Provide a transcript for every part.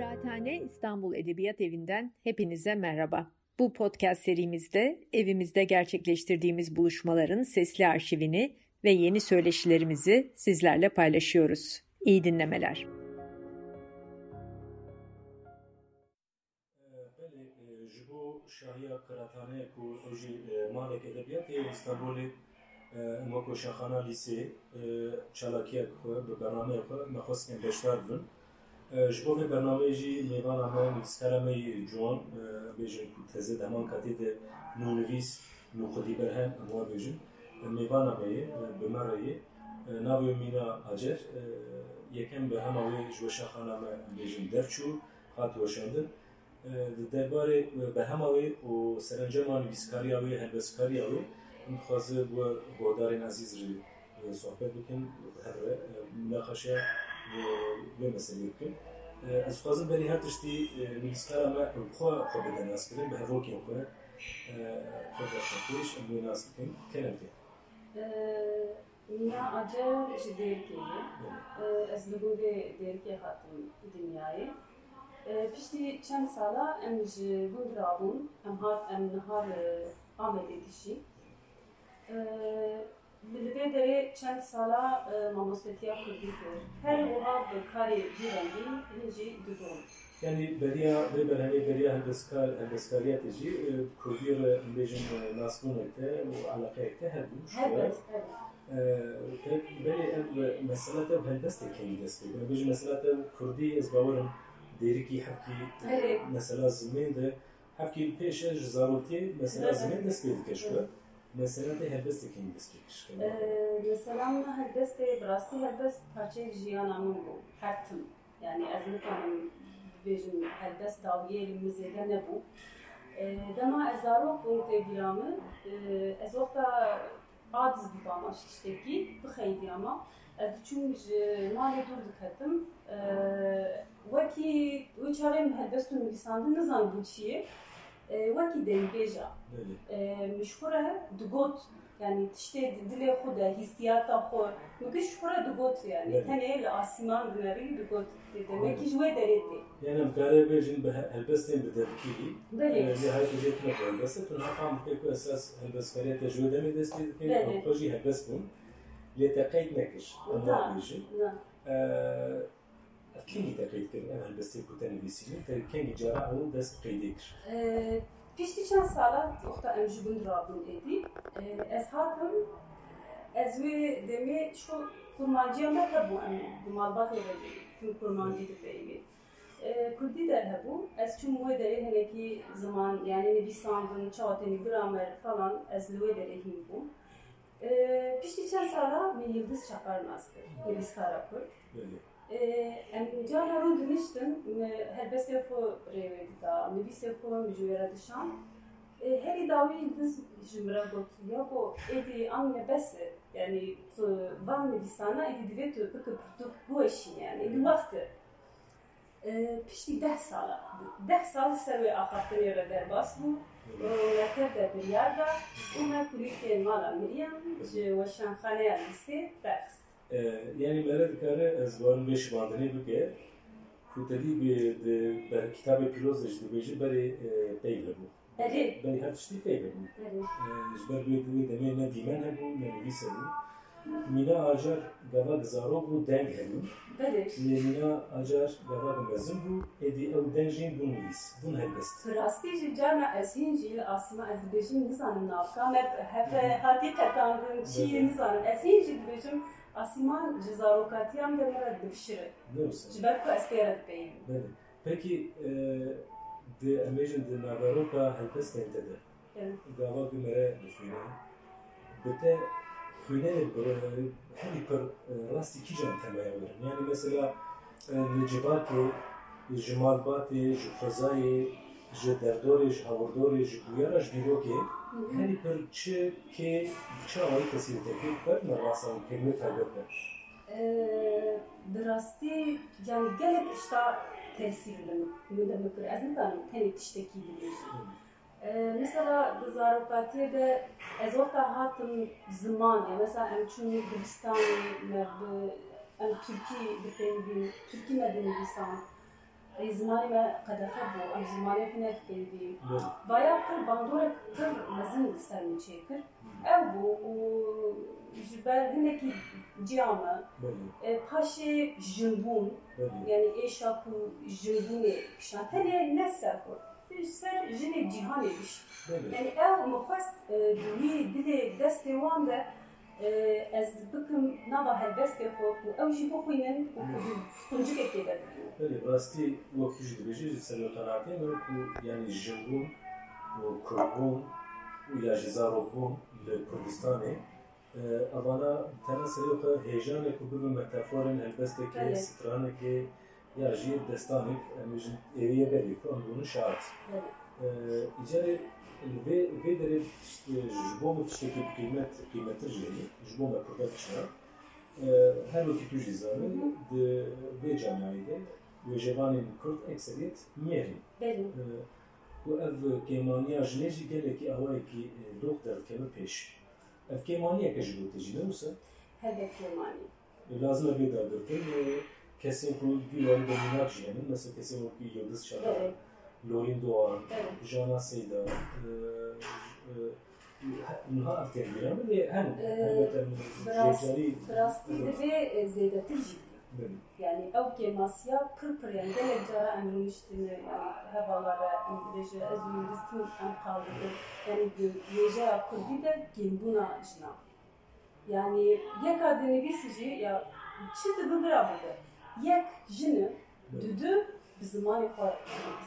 Kıraathane İstanbul Edebiyat Evi'nden hepinize merhaba. Bu podcast serimizde evimizde gerçekleştirdiğimiz buluşmaların sesli arşivini ve yeni söyleşilerimizi sizlerle paylaşıyoruz. İyi dinlemeler. Ee, e, ji bo şahiya kıraathaneye ku jî malek edebiyat ê Îstanbulê ema ku şexana lîsê e, çalakiya xwe bi bernameya xwe به برنامه جی میوان اما جوان بیجن تزه دمان کتی ده نونویس نو خودی برهم اموا بیجن میوان اما بمره ناوی مینا اجر یکم به همه جو شاخانه بیجن درچو خاط وشندن درباره به همه و سرانجام نویسکاری اوی هندسکاری اوی می‌خواسته با بودارین عزیز رو صحبت بکن هر مناقشه و مسئله بکن از خوازم بری هر تشتی نویسکار اما خوا خود بدن ناس کردن به هر وکی خود خود رشتیش امو ناس بکن کنم که Mina acı ji derkeye, ez li gode derke hatim dünyayı. Piştî çend sala em ji gund rabûn, em hat em nihar Amedê dişî. Li vê derê çend sala mamostetiya Kurdî kir. Her wiha bi karê bîrengî hîn jî didon. Yani beriya ve berhane beriya hendeskar hendeskariyat jî Kurdî re bêjin nasbûnekte û alaqeyekte her bû. Helbet, helbet. Berê ev mesela te hendestekê dest pê. Bêjin mesela te Kurdî ez bawerim دیرکی حبکی مثلا زمین ده حبکی پیش جزاروتی مثلا زمین دست پید کشور مثلا ده هلبست که این دست پیش مثلا هلبست براستی هلبست پارچه جیان امون بو هر تم yani ez nikanim bêjim helbest dawiye li zêde nebû dema ez zarok bûm tê bîramı ez wexta adiz bibama ji tiştekî bixeydiyama ez diçûm ji malê dûr diketim وەکی وی چاڕێم هەلبەست و نویساندن نزان بوو چیە آه، وكي داي بيجا. آه، مشكورة دقوت يعني تشتي دلي خدا هيسياتا خو مكش شهورة دقوت يعني تاني لأسمان بناري دقوت. يعني ما كيش وي داريتي يعني مكاري بيجن هلبستين بدفكيري بلي اللي آه، هاي تجيت مكان بس تنها فهم كيكو أساس هلبس كاري تجويدا مي دستي. دكين خوشي هلبس بون لتقيد نكش. نعم. أما بيجن نعم. Dest pê dikin xwe jî helbest bûn lê te qeyd nekir em nabêjin kingi te qeyd kirin ev helbestê ku te nivîsînin te kengî cara ew dest qeydê kir Piştî çend sala wexta em ji gund rabûn êdî ez hatim ez wê demê şu kurmanciya me hebû em di malbatê ve tüm kurmancî dipeyvê Kurdî derhebû ez çûm wê derê hinekî ziman yani nivîsandin çawatenî gramer falan ez li wê derê hîn bûm Piştî çend sala min Yıldız Çakar nas kir nivîskara Kurd em cana rû diniştin helbestê xwe rêwê dida nivîsê xwe mijûyera dişan herî dawî diz ji min re got ya bo êdî amine bes e yani tu van nivîsana êdî divê tu bikir pirtûk bûeşî yani êdî wext e piştî deh sala deh sal ser wê axaftinê re derbas bû neker de biryar da û me kulîkên mala Miryem ji weşanxaneya lîsê derxist yani mele dikare ez varim beş bandinê bike ku tedî ber kitabê pîroz de ji dibêjî berê pey hebû berê her tiştî pey hebû ji ber wê wê demê ne dîmen hebû ne nivîs hebû Mîna acar gava gizarok bû deng hebû lê mîna acar gava bimezin bû êdî ew deng jî bûn nivîs bûn helbest Bi rastî jî carna Asiman cezarokatiyam demeler devşire. Devşire. Cibekku eskerat peyin. Bele. Peki e, de emejin de nagaroka helpes tentedir. Evet. Gava gümere düşüne. Bete خونه هلی پر راستی کی جان تمایل دارن یعنی مثلا نجیبات و جمالبات و خزای جدردورش هوردورش گویارش بیروکه çi kê çi awayî kesî te pê dikar me rasan kêmê helbet be Bi rastî yani gelek tişta tesîr min de mikir ez nikarim tenê tiştekî bibêjim mesela di zarokatiyê de ez wexta hatim ziman ya mesela em çûn dibistanê me bi em Türkî dipênivîn Türkî me dinivîsan زمانی ما قدرت بو ام زمانی هنر بیدی بله باید کر باندور کر مزن سر میچه کر او بو و جبر هنکی جامه بله پاشه جنبون بله yani eşya ku jibune şantene ne serfor ser jine cihan ediş بله yani ev muhast duvi dile deste wanda ee, ez bikim nava helbestê xwe û ew jî bixwînin û quncikekê de bikin. Rastî wek tu jî dibêjî ji seryoteratê min ku yanî jinbûm û kurbûm û ya jî zarokbûm li Kurdistanê evana tena serê xwe hêjanê ku bibin metaforên helbestekê, stranekê ya jî destanek em jî êriye berî ku em bûn şahat ve ve dere işte jbom tişteki kıymet kıymetli jeni jbom kurda tişna her o tipi jizanı de ve camayde ve jevanın kurd ekseriyet miyerin benim bu ev kemaniya jneji geleki avay ki doktor kemi peş. Ev kemaniya ke jbo tejine musa hedef yemani lazım bir da dörtün kesin ku bir var dominak jeni mesela kesin o ki yıldız çalar Lorin Doğan, evet. Jana Seyda, Nha Aftergiran ve hem elbette biraz Jecari biraz değil ve ciddi yani ew kêmasiya pir pir yani gelek cara em rûniştine yani hevalara İngilizce ez wî em qaldibin yani wêjeya Kurdî de gêmbûna jina yani yeka dinivîsî jî ya çi dibi bira bibe yek jini dudu xwe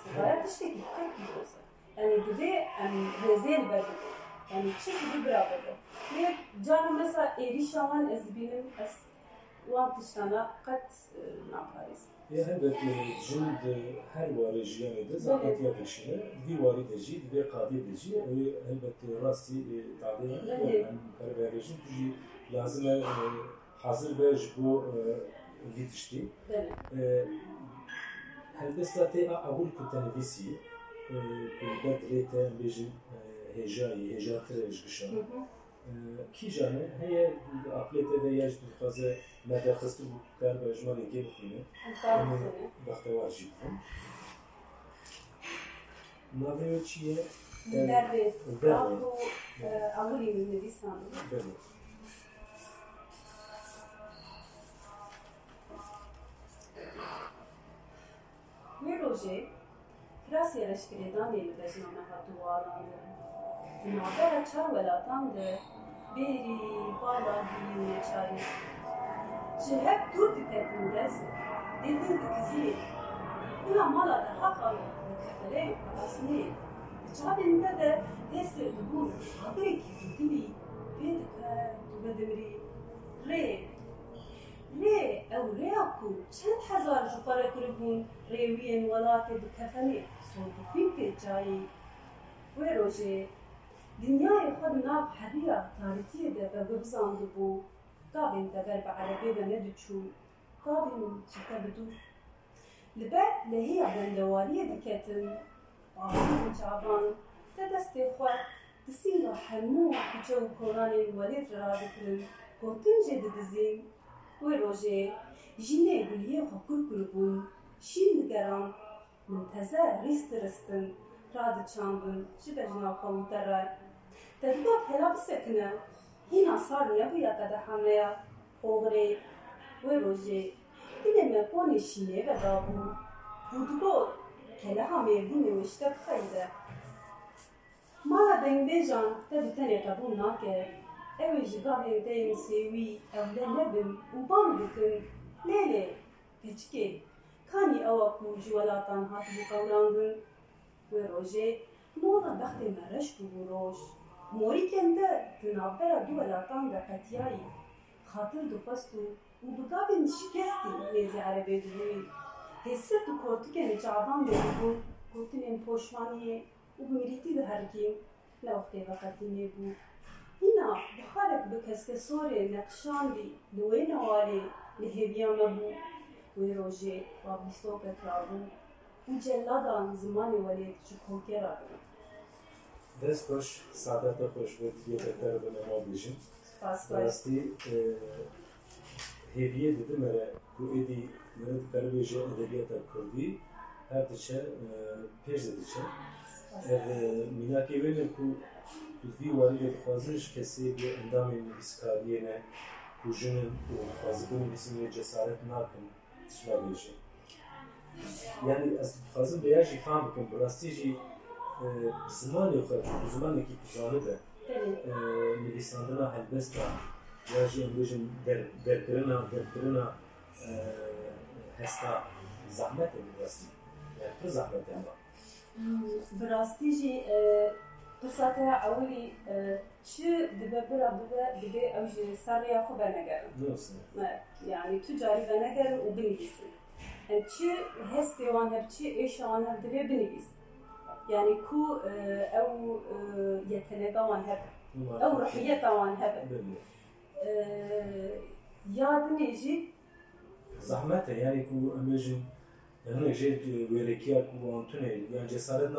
zibaya tiştekî pir bîroze yani divê em rêzê li ber bibin yani çi dibi bira bibe ve cara mesela êrîşa wan ez dibînim ez wan tiştana qet naparêz Ya elbette jind her varı jiyanı da zaten yapışını, bir varı da jid ve kadir da jid ve elbette rasti tabi Evet. hem perverejin tuji lazım hazır ve bu vitişti. Bene. هل تستطيع أهلك تنافسي بدرية آه، بيجن آه، هجاي هجا خارج بشان آه، كي جانه هي عقلية دي يجب الخزة مدى خستو كار بجمال كي بخينه بخت واجب في چیه؟ درد درد أولي من نبي سامي proje Kirasiye Leşkeri Daniyeli de jinana hatu alandı. Münavera çar velatan de beri bala bilin çarı. Ji hep dur diketin dest, dedin dikizî. Bila mala da hak alın, dikefele parasını. Çabinde de hesir dibûr. بوون لێویان وڵاتێ بکەفەنێ سۆفیکە جایی وێڕۆژێ دنیای خود ناو حەبیە تاریتیە دەبە ببزاند بوو کابین دەبەر بە عەرەبێ بە نەدچوو کابین چتە بدوو لەبەر لە هەیە بەندەواریە دەکەتن چابان تە دەستێ خوا دسیلا هەموو کچە و کۆرانێن وەرێت ڕادکردن گوتنجێ دەدزین وێ ڕۆژێ ژینێ گولیە خۆکوکر بوون gotin jê didizîn wê rojê jinê guliyê xwe kur kiribûn şîn digeran منتظر ریست درستن را دچاندن چی بجنا کامتره تدبا پلا بسکنه هینا سار نبویا قده حمله اوغری و روژه دینه مکونی شینه و دابو بودگو کله همه بو نوشته بخیده مالا دنگ بیجان تا بتنی قبول ناکه اوی جگاوین دین سیوی اوله نبن و بان بکن لیلی گچکی کانی ئەوە كاني أوك موجي ولا طنهات بقولاندن وروجي نوضا بختي مرش بوروش موري كان ده تنافر دو ولا طن بقتياري خاطر دو بستو وبقابل شكستي يزي عربي دوي هسه تو كورتو كان جعبان بيبو كورتين بوشمانيه وبمريتي ده هركين لوقتي بقتيني بو. هنا بخارك بكسكسوري نقشاندي لوين والي لهبيان بو. quei roje va biso pe clavu ucelada în zmane valet și cochera. Despoș, s-a dat topoș ve diyetler ve nemoblijin. Rasti e, heviye dedi mere bu edi mere karabeyce edebiyata kurdi her dişe pej dedice. Minaki vene ku tuzvi vali ve fazış kesi bir endamini iskariyene kujinin fazıkın isimle cesaret nakın tişma bêje yani ez dixwazim vêya jî fehm bikim bi rastî jî zimanê xwe bi zimanekî ku zanibe nivîsandina helbesta ya jî em bêjin derkirina derkirina hesta zahmet e bi rastî yani pir zahmet e ama bi rastî jî pirsata ewilî çi dibe bira bibe dibe ew ji seriya xwe venegerin yani tu carî venegerin û binivîsin çi hestê wan hev çi êşa wan hev divê binivîsin yani ku ew yeteneka wan hebe ew rihiyeta wan hebe ya dinê jî zahmet e yani ku em bêjin hinek jê wêrekiya ku wan tune yani cesaret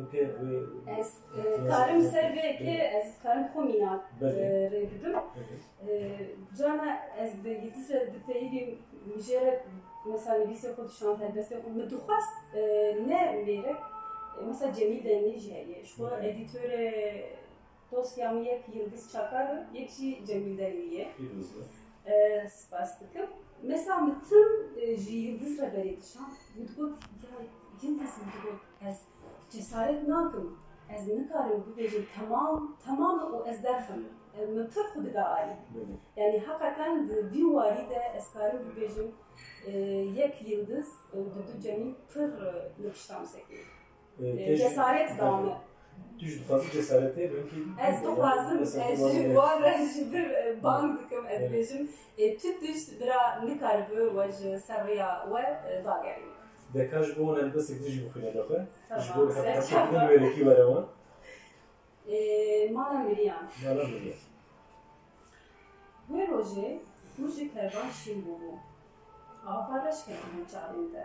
bike wê ez karim ser vê kê ez karim xwe mîna rê bidim cana ez bi yedîs re dipeyivîm mijêre mesela nivîsê xwe dişand helbestê xwe min dixwast ne mêrek mesela Cemil jî heye ji bo edîtörê dosyam yek Yıldız Çakar yek jî Cemil Denli ye spas dikim mesela tim ji Yıldız dişand min got ya Min digot ez cesaret nakim. Ez nikarim bibêjim tamam tamam û ez derxim min pir xwe dida alî yani hakikaten vî warî de ez karim bibêjim yek Yıldız di du Cemil pir li pişta sekî cesaret damı Tu ji dixwazî cesaretê belkî Ez dixwazim ez ji wan re ji bir bang dikim ez bêjim tu tişt bira nikaribe we ji ser rêya we dagerî Deka ji bo wan helbestek dijî bixwîne daxwe ji bo hevkirtin wêrekî were wan mala miriyan mala biriye Wê rojê hûn ji kervan şîn bûbû ava reş ketine çavên te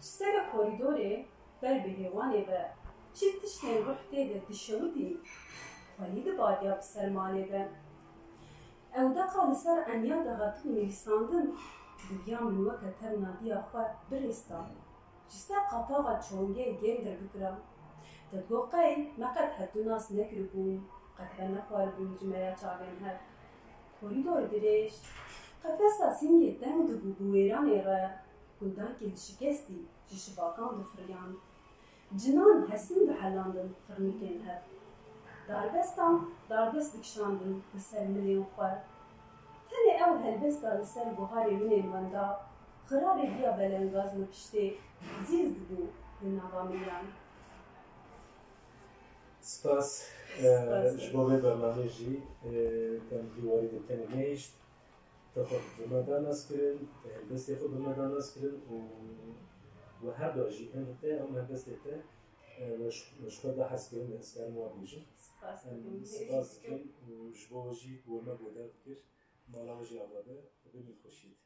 ji sera korîdorê ber bi hêwanê ve çi tiştên rih tê de dişewitî xwelî dibadiya bi sermalê de ew deqa li ser enya daxatî û nivîsandin diviya min weke tev nadiya xwe birêsta ji ser qataxa çongê gêm derbikira Destgoqey me qet hevdûnas nekiribûn qet ve nexwaribûn ji meya çavên hev korîdor dirêj qefesa singê deng dibû bi wêranê re gundakên şikestî ji şivakan difiriyan cinan hesin dihelandin firnikên hev darbestan darbest dikişandin li ser milên tenê ew helbesta li ser buharê winên wenda xirarê diya belengaz li piştê zîz dibû li nava miliyan Spas ji bo vê bernamê jî tem dîwarî de tenê nehîşt te xwe bi me daneskirin helbestê xwe bi me daneskirin û we her da jî em te em helbestê te ji xwe de hezkirin de hezkarin wan bêjin spas dikim û ji bo jî we me bodev kir مولانا جی آزاده خب ببین کشید.